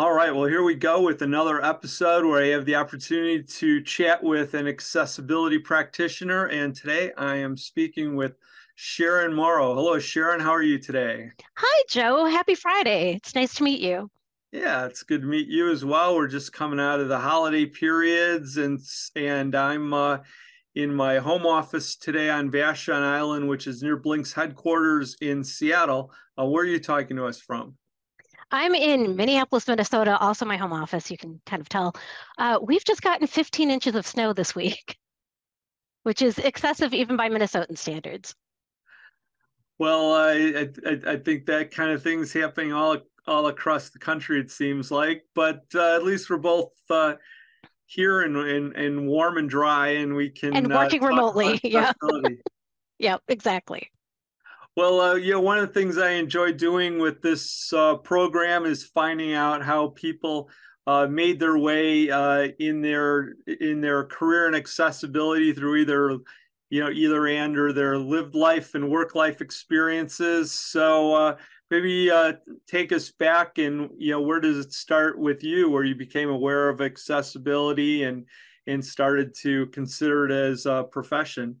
All right, well, here we go with another episode where I have the opportunity to chat with an accessibility practitioner. And today I am speaking with Sharyn Morrow. Hello, Sharon. How are you today? Hi, Joe. Happy Friday. It's nice to meet you. Yeah, it's good to meet you as well. We're just coming out of the holiday periods, and and I'm uh, in my home office today on Vashon Island, which is near Blink's headquarters in Seattle. Uh, where are you talking to us from? I'm in Minneapolis, Minnesota, also my home office. You can kind of tell. Uh, we've just gotten 15 inches of snow this week, which is excessive even by Minnesotan standards. Well, I, I, I think that kind of thing's happening all all across the country. It seems like, but uh, at least we're both uh, here and, and and warm and dry, and we can and uh, working remotely. Yeah. yeah, exactly. Well, uh, one of the things I enjoy doing with this uh, program is finding out how people uh, made their way uh, in their in their career and accessibility through either you know either and or their lived life and work life experiences. So uh, maybe uh, take us back and you know where does it start with you, where you became aware of accessibility and and started to consider it as a profession.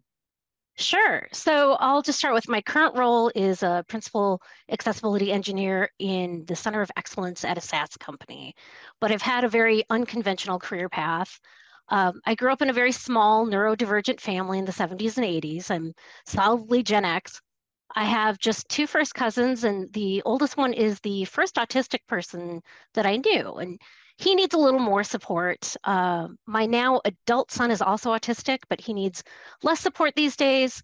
Sure. So I'll just start with my current role is a principal accessibility engineer in the Center of Excellence at a SaaS company, but I've had a very unconventional career path. Um, I grew up in a very small neurodivergent family in the 70s and 80s. I'm solidly Gen X. I have just two first cousins, and the oldest one is the first autistic person that I knew. And he needs a little more support. Uh, my now adult son is also autistic, but he needs less support these days.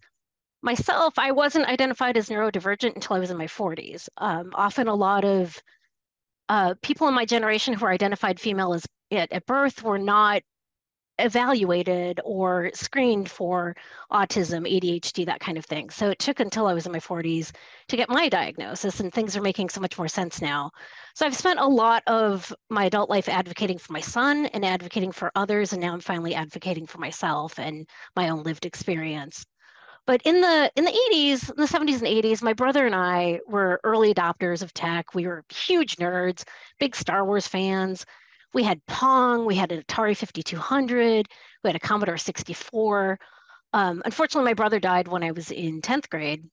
Myself, I wasn't identified as neurodivergent until I was in my 40s. Um, often, a lot of uh, people in my generation who are identified female as at, at birth were not evaluated or screened for autism, ADHD, that kind of thing. So it took until I was in my 40s to get my diagnosis, and things are making so much more sense now. So I've spent a lot of my adult life advocating for my son and advocating for others, and now I'm finally advocating for myself and my own lived experience. But in the in the 80s, in the 70s and 80s, my brother and I were early adopters of tech. We were huge nerds, big Star Wars fans we had Pong, we had an Atari 5200, we had a Commodore 64. Um, unfortunately, my brother died when I was in 10th grade.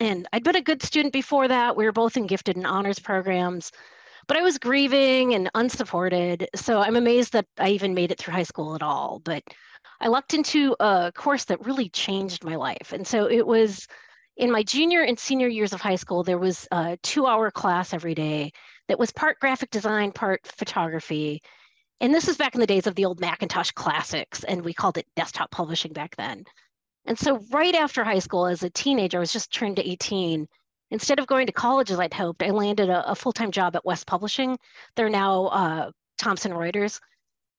And I'd been a good student before that. We were both in gifted and honors programs, but I was grieving and unsupported. So I'm amazed that I even made it through high school at all. But I lucked into a course that really changed my life. And so it was in my junior and senior years of high school, there was a two hour class every day that was part graphic design, part photography. And this was back in the days of the old Macintosh classics, and we called it desktop publishing back then. And so, right after high school, as a teenager, I was just turned to 18. Instead of going to college as I'd hoped, I landed a, a full time job at West Publishing. They're now uh, Thomson Reuters.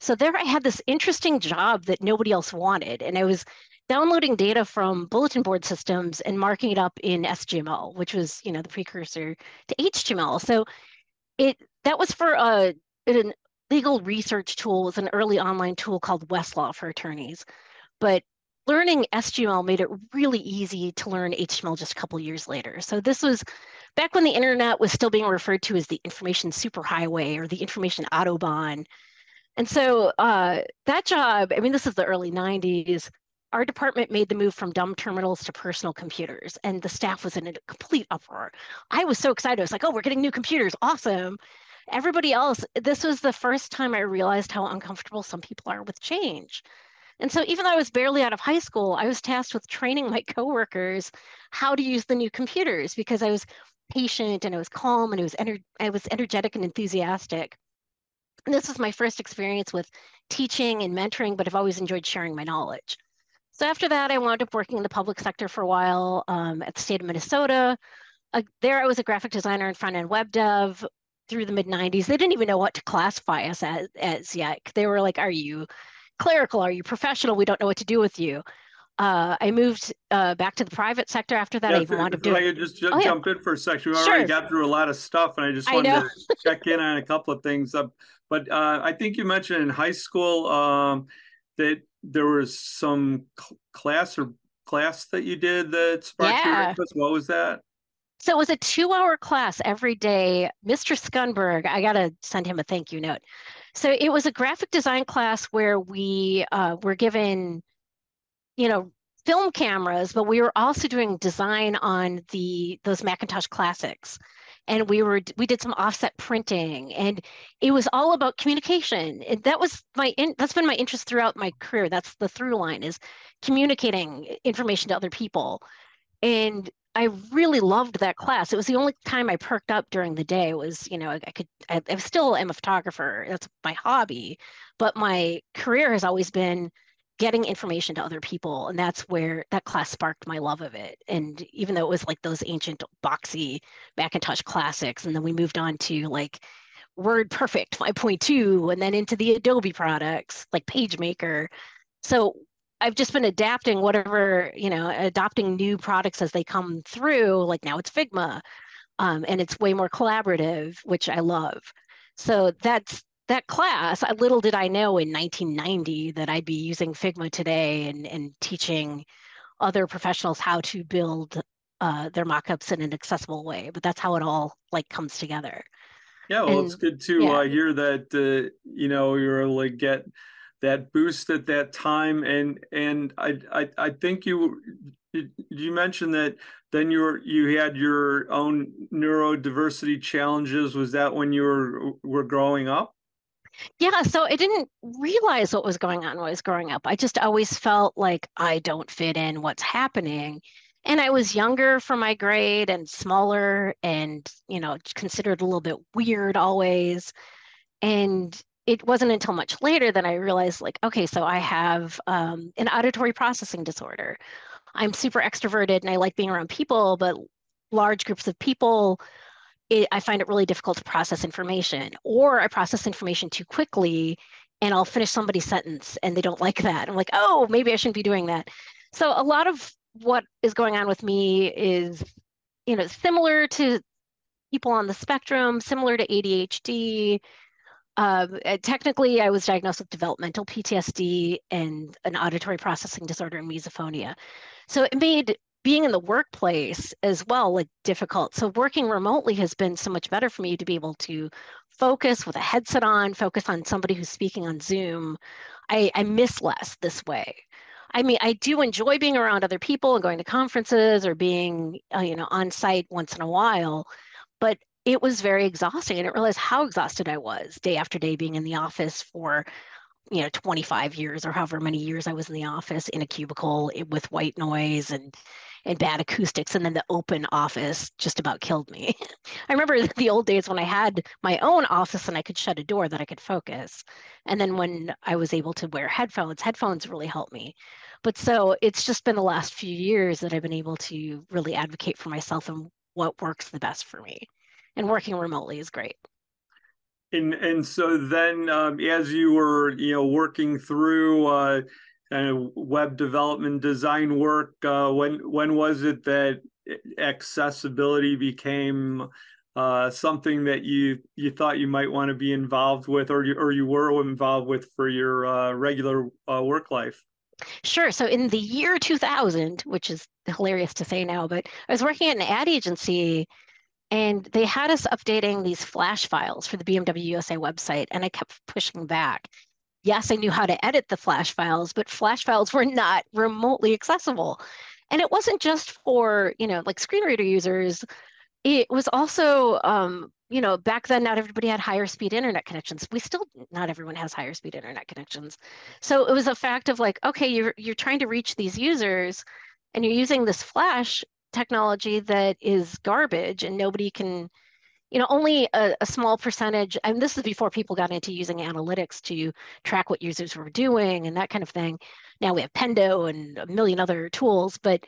So, there I had this interesting job that nobody else wanted. And I was downloading data from bulletin board systems and marking it up in SGML, which was, you know, the precursor to HTML. So it that was for a an legal research tool was an early online tool called Westlaw for attorneys. But learning SGML made it really easy to learn HTML just a couple years later. So this was back when the internet was still being referred to as the information superhighway or the information autobahn. And so uh, that job, I mean, this is the early 90s. Our department made the move from dumb terminals to personal computers, and the staff was in a complete uproar. I was so excited. I was like, oh, we're getting new computers. Awesome. Everybody else, this was the first time I realized how uncomfortable some people are with change. And so even though I was barely out of high school, I was tasked with training my coworkers how to use the new computers because I was patient and I was calm and I was, ener- I was energetic and enthusiastic. And this was my first experience with teaching and mentoring, but I've always enjoyed sharing my knowledge. So after that, I wound up working in the public sector for a while um, at the state of Minnesota. Uh, there, I was a graphic designer and front end web dev. through the mid 90s, they didn't even know what to classify us as, as yet. They were like, Are you clerical? Are you professional? We don't know what to do with you. Uh, I moved uh, back to the private sector after that. Yeah, I even wound up if I could just ju- Oh, yeah. jump in for a second. We Sure. already got through a lot of stuff, and I just I wanted know. to check in on a couple of things. Uh, but uh, I think you mentioned in high school um, that there was some cl- class or class that you did that sparked your interest. What was that? So it was a two hour class every day. Mr. Scunberg, I got to send him a thank you note. So it was a graphic design class where we uh, were given, you know, film cameras, but we were also doing design on the those Macintosh classics. And we were we did some offset printing and it was all about communication. And that was my in, that's been my interest throughout my career. That's the through line is communicating information to other people. And I really loved that class. It was the only time I perked up during the day was, you know, I, I could, I, I still am a photographer. That's my hobby, but my career has always been getting information to other people. And that's where that class sparked my love of it. And even though it was like those ancient boxy Macintosh classics, and then we moved on to like WordPerfect 5.2 and then into the Adobe products like PageMaker. So I've just been adapting whatever, you know, adopting new products as they come through. Like now it's Figma, um, and it's way more collaborative, which I love. So that's that class. Little did I know in 1990 that I'd be using Figma today and and teaching other professionals how to build uh, their mockups in an accessible way. But that's how it all like comes together. Yeah, well, it's good to yeah. uh, hear that uh, you know you're able to get that boost at that time, and and I I, I think you you you mentioned that then you were you had your own neurodiversity challenges. Was that when you were were growing up? Yeah, so I didn't realize what was going on when I was growing up. I just always felt like I don't fit in what's happening. And I was younger for my grade and smaller and, you know, considered a little bit weird always. And it wasn't until much later that I realized, like, okay, so I have um, an auditory processing disorder. I'm super extroverted and I like being around people, but large groups of people it, I find it really difficult to process information, or I process information too quickly and I'll finish somebody's sentence and they don't like that. I'm like, oh, maybe I shouldn't be doing that. So a lot of what is going on with me is, you know, similar to people on the spectrum, similar to ADHD. Um, uh, technically, I was diagnosed with developmental PTSD and an auditory processing disorder and misophonia. So it made being in the workplace as well like difficult. So working remotely has been so much better for me to be able to focus with a headset on focus on somebody who's speaking on zoom. I, I miss less this way. I mean i do enjoy being around other people and going to conferences or being uh, you know on site once in a while but it was very exhausting. I didn't realize how exhausted i was day after day being in the office for you know 25 years or however many years i was in the office in a cubicle with white noise and and bad acoustics and then the open office just about killed me. I remember the old days when i had my own office and i could shut a door that i could focus. And then when i was able to wear headphones headphones really helped me. But so it's just been the last few years that i've been able to really advocate for myself and what works the best for me. And working remotely is great. And and so then, um, as you were, you know, working through uh, kind of web development, design work, uh, when when was it that accessibility became uh, something that you you thought you might want to be involved with, or you or you were involved with for your uh, regular uh, work life? Sure. So in the year 2000, which is hilarious to say now, but I was working at an ad agency and they had us updating these flash files for the BMW USA website. And I kept pushing back. Yes, I knew how to edit the flash files, but flash files were not remotely accessible. And it wasn't just for, you know, like screen reader users. It was also, um, you know, back then not everybody had higher speed internet connections. We still, not everyone has higher speed internet connections. So it was a fact of like, okay, you're you're trying to reach these users and you're using this flash technology that is garbage and nobody can, you know, only a, a small percentage. I mean, this is before people got into using analytics to track what users were doing and that kind of thing. Now we have Pendo and a million other tools, but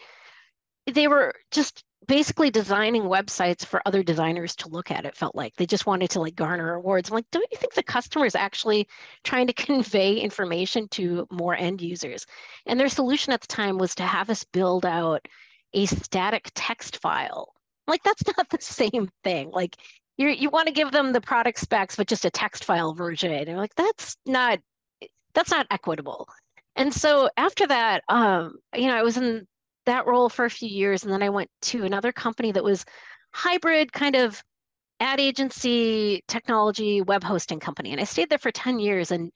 they were just basically designing websites for other designers to look at it felt like they just wanted to like garner awards i'm like don't you think the customer is actually trying to convey information to more end users and their solution at the time was to have us build out a static text file like that's not the same thing. Like you you want to give them the product specs but just a text file version and they're like that's not that's not equitable. And so after that um you know i was in that role for a few years and then i went to another company that was hybrid kind of ad agency technology web hosting company and i stayed there for 10 years and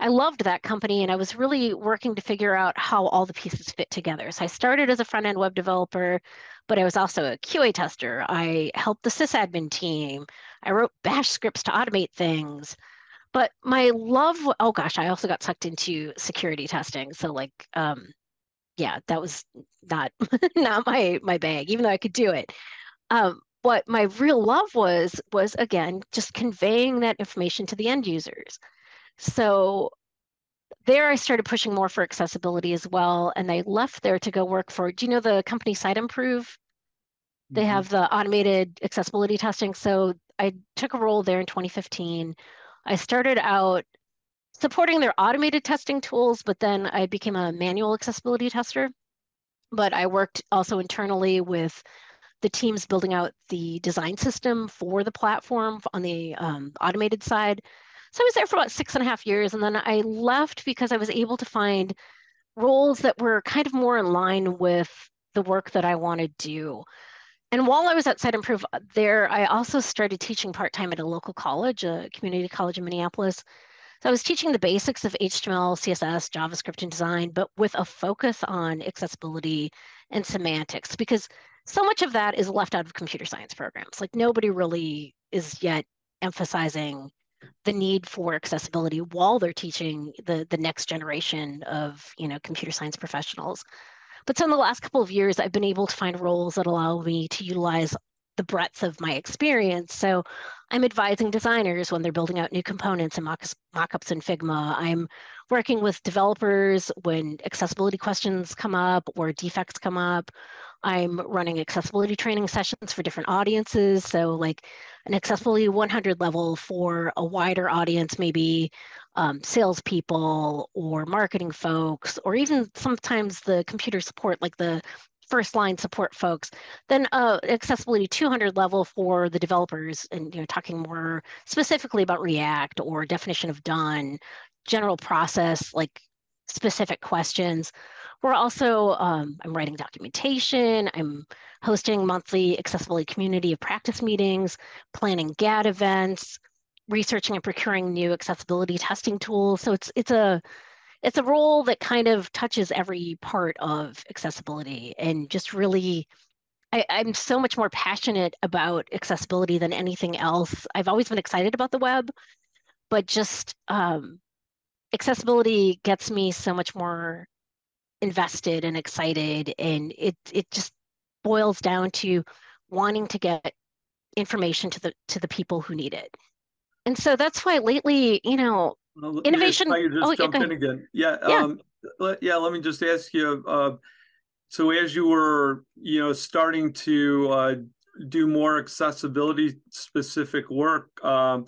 i loved that company and i was really working to figure out how all the pieces fit together. So i started as a front end web developer but i was also a qa tester. I helped the sysadmin team. I wrote bash scripts to automate things. But my love oh gosh i also got sucked into security testing. So like um, yeah, that was not not my my bag, even though I could do it. Um, what my real love was was again just conveying that information to the end users. So there I started pushing more for accessibility as well. And I left there to go work for, do you know the company SiteImprove? They mm-hmm. have the automated accessibility testing. So I took a role there in 2015. I started out supporting their automated testing tools, but then I became a manual accessibility tester. But I worked also internally with the teams building out the design system for the platform on the um, automated side. So I was there for about six and a half years, and then I left because I was able to find roles that were kind of more in line with the work that I want to do. And while I was at SiteImprove uh, there, I also started teaching part-time at a local college, a community college in Minneapolis. So I was teaching the basics of HTML, CSS, JavaScript, and design, but with a focus on accessibility and semantics, because so much of that is left out of computer science programs. Like nobody really is yet emphasizing the need for accessibility while they're teaching the the next generation of you know computer science professionals. But so in the last couple of years, I've been able to find roles that allow me to utilize the breadth of my experience. So I'm advising designers when they're building out new components and mock-ups in Figma. I'm working with developers when accessibility questions come up or defects come up. I'm running accessibility training sessions for different audiences. So like an accessibility 100 level for a wider audience, maybe um, salespeople or marketing folks, or even sometimes the computer support, like the first line support folks. Then uh, accessibility 200 level for the developers and you know talking more specifically about React or definition of done, general process like specific questions. We're also, um, I'm writing documentation, I'm hosting monthly accessibility community of practice meetings, planning GAAD events, researching and procuring new accessibility testing tools. So it's it's a it's a role that kind of touches every part of accessibility and just really I, am so much more passionate about accessibility than anything else. I've always been excited about the web, but just um, accessibility gets me so much more invested and excited, and it it just boils down to wanting to get information to the to the people who need it. And so that's why lately, you know, well, innovation. I just oh, jump yeah, in again. Yeah. Yeah. Um, let, yeah. Let me just ask you. Uh, so as you were, you know, starting to uh, do more accessibility specific work, um,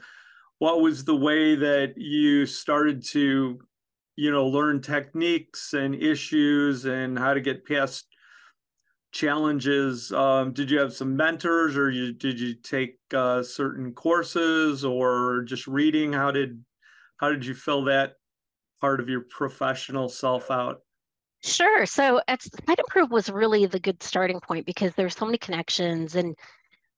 what was the way that you started to, you know, learn techniques and issues and how to get past challenges? Um, did you have some mentors, or you, did you take uh, certain courses, or just reading? How did how did you fill that part of your professional self out? Sure. So at SiteImprove was really the good starting point because there's so many connections and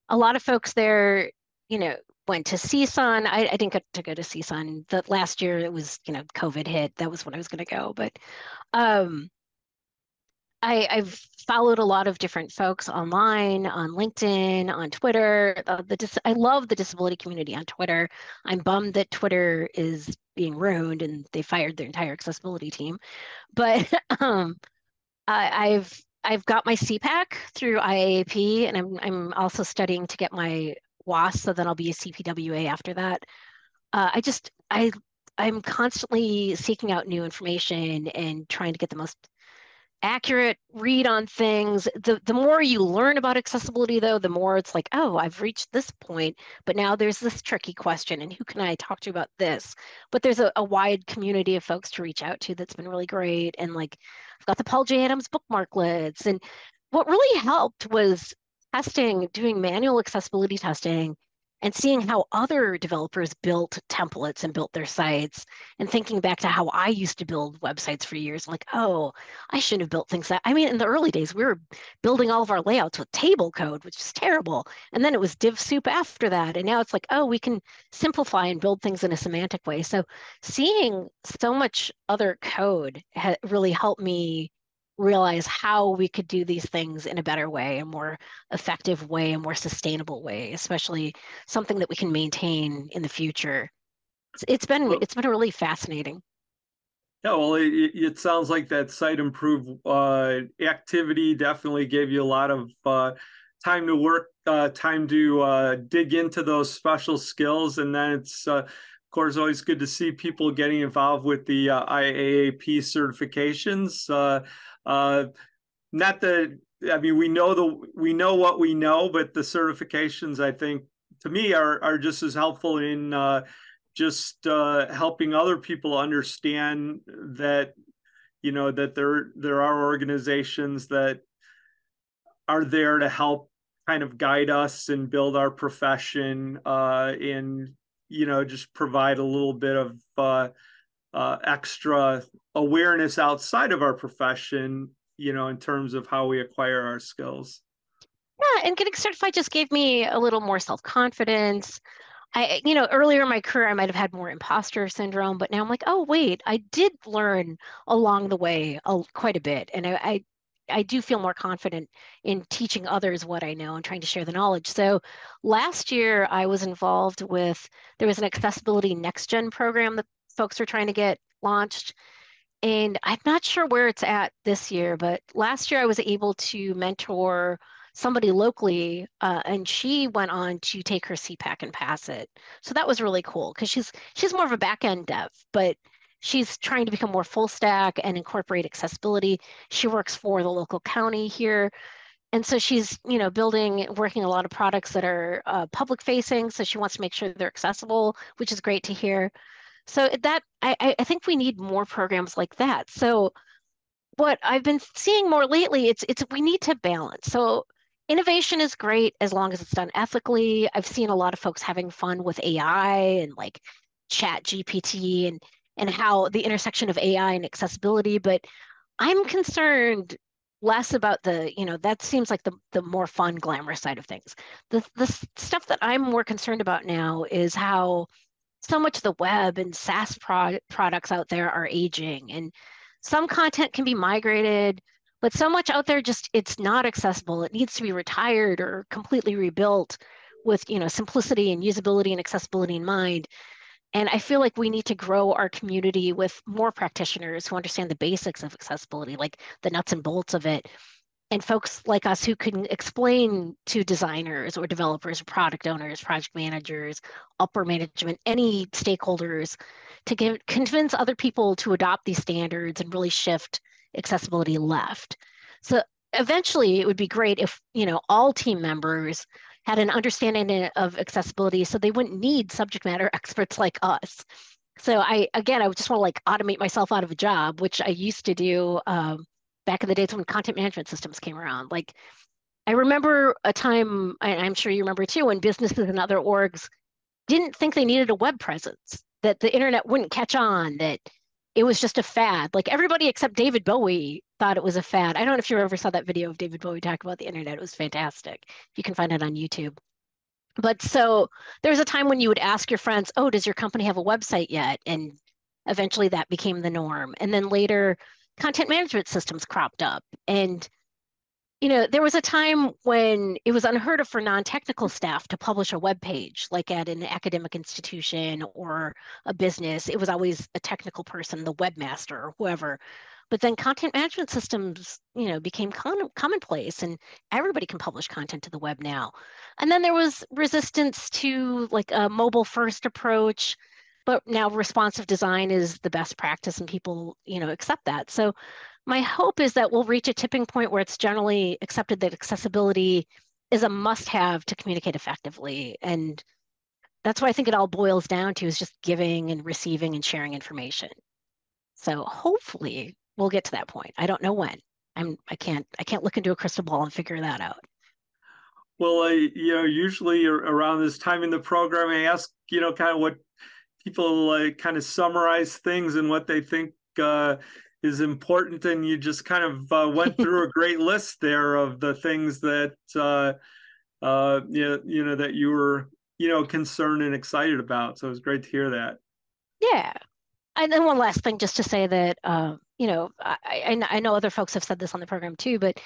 a lot of folks there, you know, went to CSUN. I, I didn't get to go to CSUN. The last year it was, you know, COVID hit. That was when I was going to go. But um, I, have followed a lot of different folks online, on LinkedIn, on Twitter. Uh, the I love the disability community on Twitter. I'm bummed that Twitter is being ruined and they fired their entire accessibility team. But um, I, I've I've got my CPACC through IAAP, and I'm I'm also studying to get my WAS, so then I'll be a CPWA after that. Uh, I just I I'm constantly seeking out new information and trying to get the most accurate read on things. The the more you learn about accessibility though, the more it's like, oh, I've reached this point, but now there's this tricky question and who can I talk to about this? But there's a, a wide community of folks to reach out to that's been really great. And like I've got the Paul J. Adams bookmarklets. And what really helped was testing, doing manual accessibility testing and seeing how other developers built templates and built their sites and thinking back to how I used to build websites for years, like, oh, I shouldn't have built things that, I mean, in the early days, we were building all of our layouts with table code, which is terrible. And then it was div soup after that. And now it's like, oh, we can simplify and build things in a semantic way. So seeing so much other code really helped me realize how we could do these things in a better way, a more effective way, a more sustainable way, especially something that we can maintain in the future. it's been well, it's been really fascinating. Yeah, well, it, it sounds like that SiteImprove uh, activity definitely gave you a lot of uh, time to work, uh, time to uh, dig into those special skills, and then it's uh, of course, always good to see people getting involved with the uh, IAAP certifications. Uh, uh, not the, I mean, we know the we know what we know, but the certifications, I think, to me, are are just as helpful in uh, just uh, helping other people understand that, you know, that there there are organizations that are there to help kind of guide us and build our profession uh, in you know just provide a little bit of uh, uh, extra awareness outside of our profession you know in terms of how we acquire our skills yeah and getting certified just gave me a little more self-confidence I, you know, earlier in my career, I might have had more imposter syndrome, but now I'm like, oh, wait, I did learn along the way quite a bit. And I, I I do feel more confident in teaching others what I know and trying to share the knowledge. So last year I was involved with there was an accessibility next gen program that folks are trying to get launched. And I'm not sure where it's at this year, but last year I was able to mentor somebody locally, uh, and she went on to take her CPACC and pass it. So that was really cool because she's she's more of a back end dev, but she's trying to become more full stack and incorporate accessibility. She works for the local county here. And so she's, you know, building, working a lot of products that are uh, public facing. So she wants to make sure they're accessible, which is great to hear. So that I, I think we need more programs like that. So what I've been seeing more lately, it's it's we need to balance. So innovation is great as long as it's done ethically. I've seen a lot of folks having fun with AI and like ChatGPT and and how the intersection of AI and accessibility, but I'm concerned less about the, you know, that seems like the, the more fun, glamorous side of things. The, the stuff that I'm more concerned about now is how so much of the web and SaaS pro- products out there are aging and some content can be migrated, but so much out there just it's not accessible. It needs to be retired or completely rebuilt with, you know, simplicity and usability and accessibility in mind. And I feel like we need to grow our community with more practitioners who understand the basics of accessibility, like the nuts and bolts of it. And folks like us who can explain to designers or developers, or product owners, project managers, upper management, any stakeholders to give, convince other people to adopt these standards and really shift accessibility left. So eventually it would be great if, you know, all team members had an understanding of accessibility so they wouldn't need subject matter experts like us. So I, again, I just want to like automate myself out of a job, which I used to do um, back in the days when content management systems came around. Like I remember a time, and I'm sure you remember too, when businesses and other orgs didn't think they needed a web presence, that the internet wouldn't catch on, that it was just a fad. Like everybody except David Bowie thought it was a fad. I don't know if you ever saw that video of David Bowie talk about the internet. It was fantastic. You can find it on YouTube. But so there was a time when you would ask your friends, "Oh, does your company have a website yet?" And eventually that became the norm. And then later, content management systems cropped up, and you know, there was a time when it was unheard of for non-technical staff to publish a web page, like at an academic institution or a business. It was always a technical person, the webmaster or whoever. But then content management systems, you know, became con- commonplace, and everybody can publish content to the web now. And then there was resistance to like a mobile-first approach, but now responsive design is the best practice, and people, you know, accept that. So my hope is that we'll reach a tipping point where it's generally accepted that accessibility is a must-have to communicate effectively. And that's what I think it all boils down to is just giving and receiving and sharing information. So hopefully we'll get to that point. I don't know when. I'm I can't I can't look into a crystal ball and figure that out. Well, I, you know, usually around this time in the program, I ask, you know, kind of what people like kind of summarize things and what they think uh, is important. And you just kind of uh, went through a great list there of the things that, uh, uh, you, know, you know, that you were, you know, concerned and excited about. So it was great to hear that. Yeah. And then one last thing, just to say that, uh, you know, I, I, I know other folks have said this on the program too, but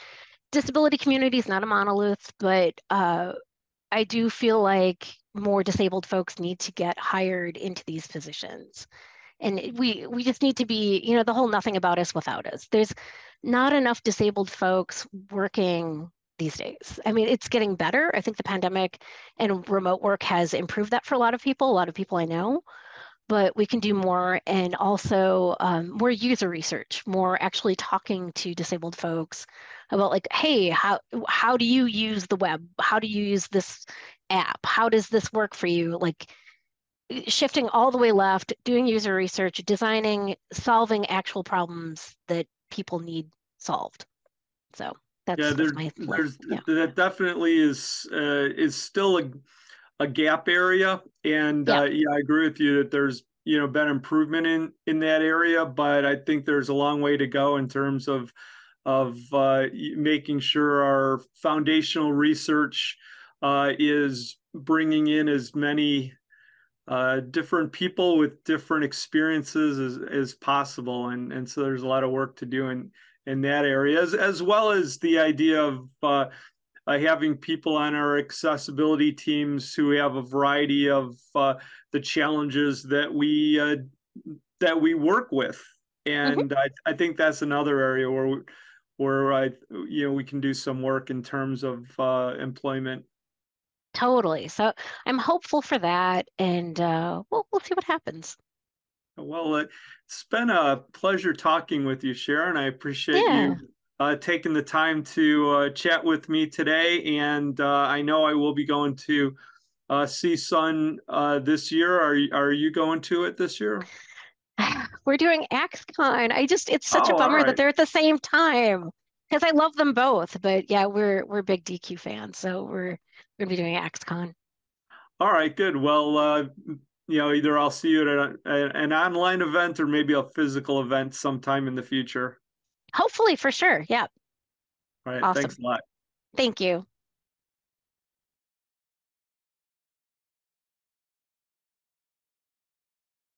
disability community is not a monolith, but uh, I do feel like more disabled folks need to get hired into these positions. And we we just need to be, you know, the whole nothing about us without us. There's not enough disabled folks working these days. I mean, it's getting better. I think the pandemic and remote work has improved that for a lot of people, a lot of people I know but we can do more and also um, more user research, more actually talking to disabled folks about like, hey, how how do you use the web? How do you use this app? How does this work for you? Like shifting all the way left, doing user research, designing, solving actual problems that people need solved. So that's, yeah, there, my there's yeah. that definitely is uh, is still a a gap area and yeah. Uh, yeah i agree with you that there's you know been improvement in in that area but i think there's a long way to go in terms of of uh, making sure our foundational research uh, is bringing in as many uh, different people with different experiences as, as possible and and so there's a lot of work to do in in that area as, as well as the idea of uh, uh, having people on our accessibility teams who have a variety of uh, the challenges that we uh, that we work with, mm-hmm. and mm-hmm. I, I think that's another area where where I you know we can do some work in terms of uh, employment. Totally. So I'm hopeful for that, and uh, we'll we'll see what happens. Well, it's been a pleasure talking with you, Sharyn. I appreciate yeah. you uh, taking the time to uh, chat with me today. And uh, I know I will be going to uh, CSUN uh, this year. Are, are you going to it this year? We're doing axe-con. I just, it's such oh, a bummer right. that they're at the same time because I love them both. But yeah, we're, we're big Deque fans. So we're, to be doing axe-con. All right, good. Well, uh, you know, either I'll see you at a, an online event or maybe a physical event sometime in the future. Hopefully, for sure. Yeah. All right. Awesome. Thanks a lot. Thank you.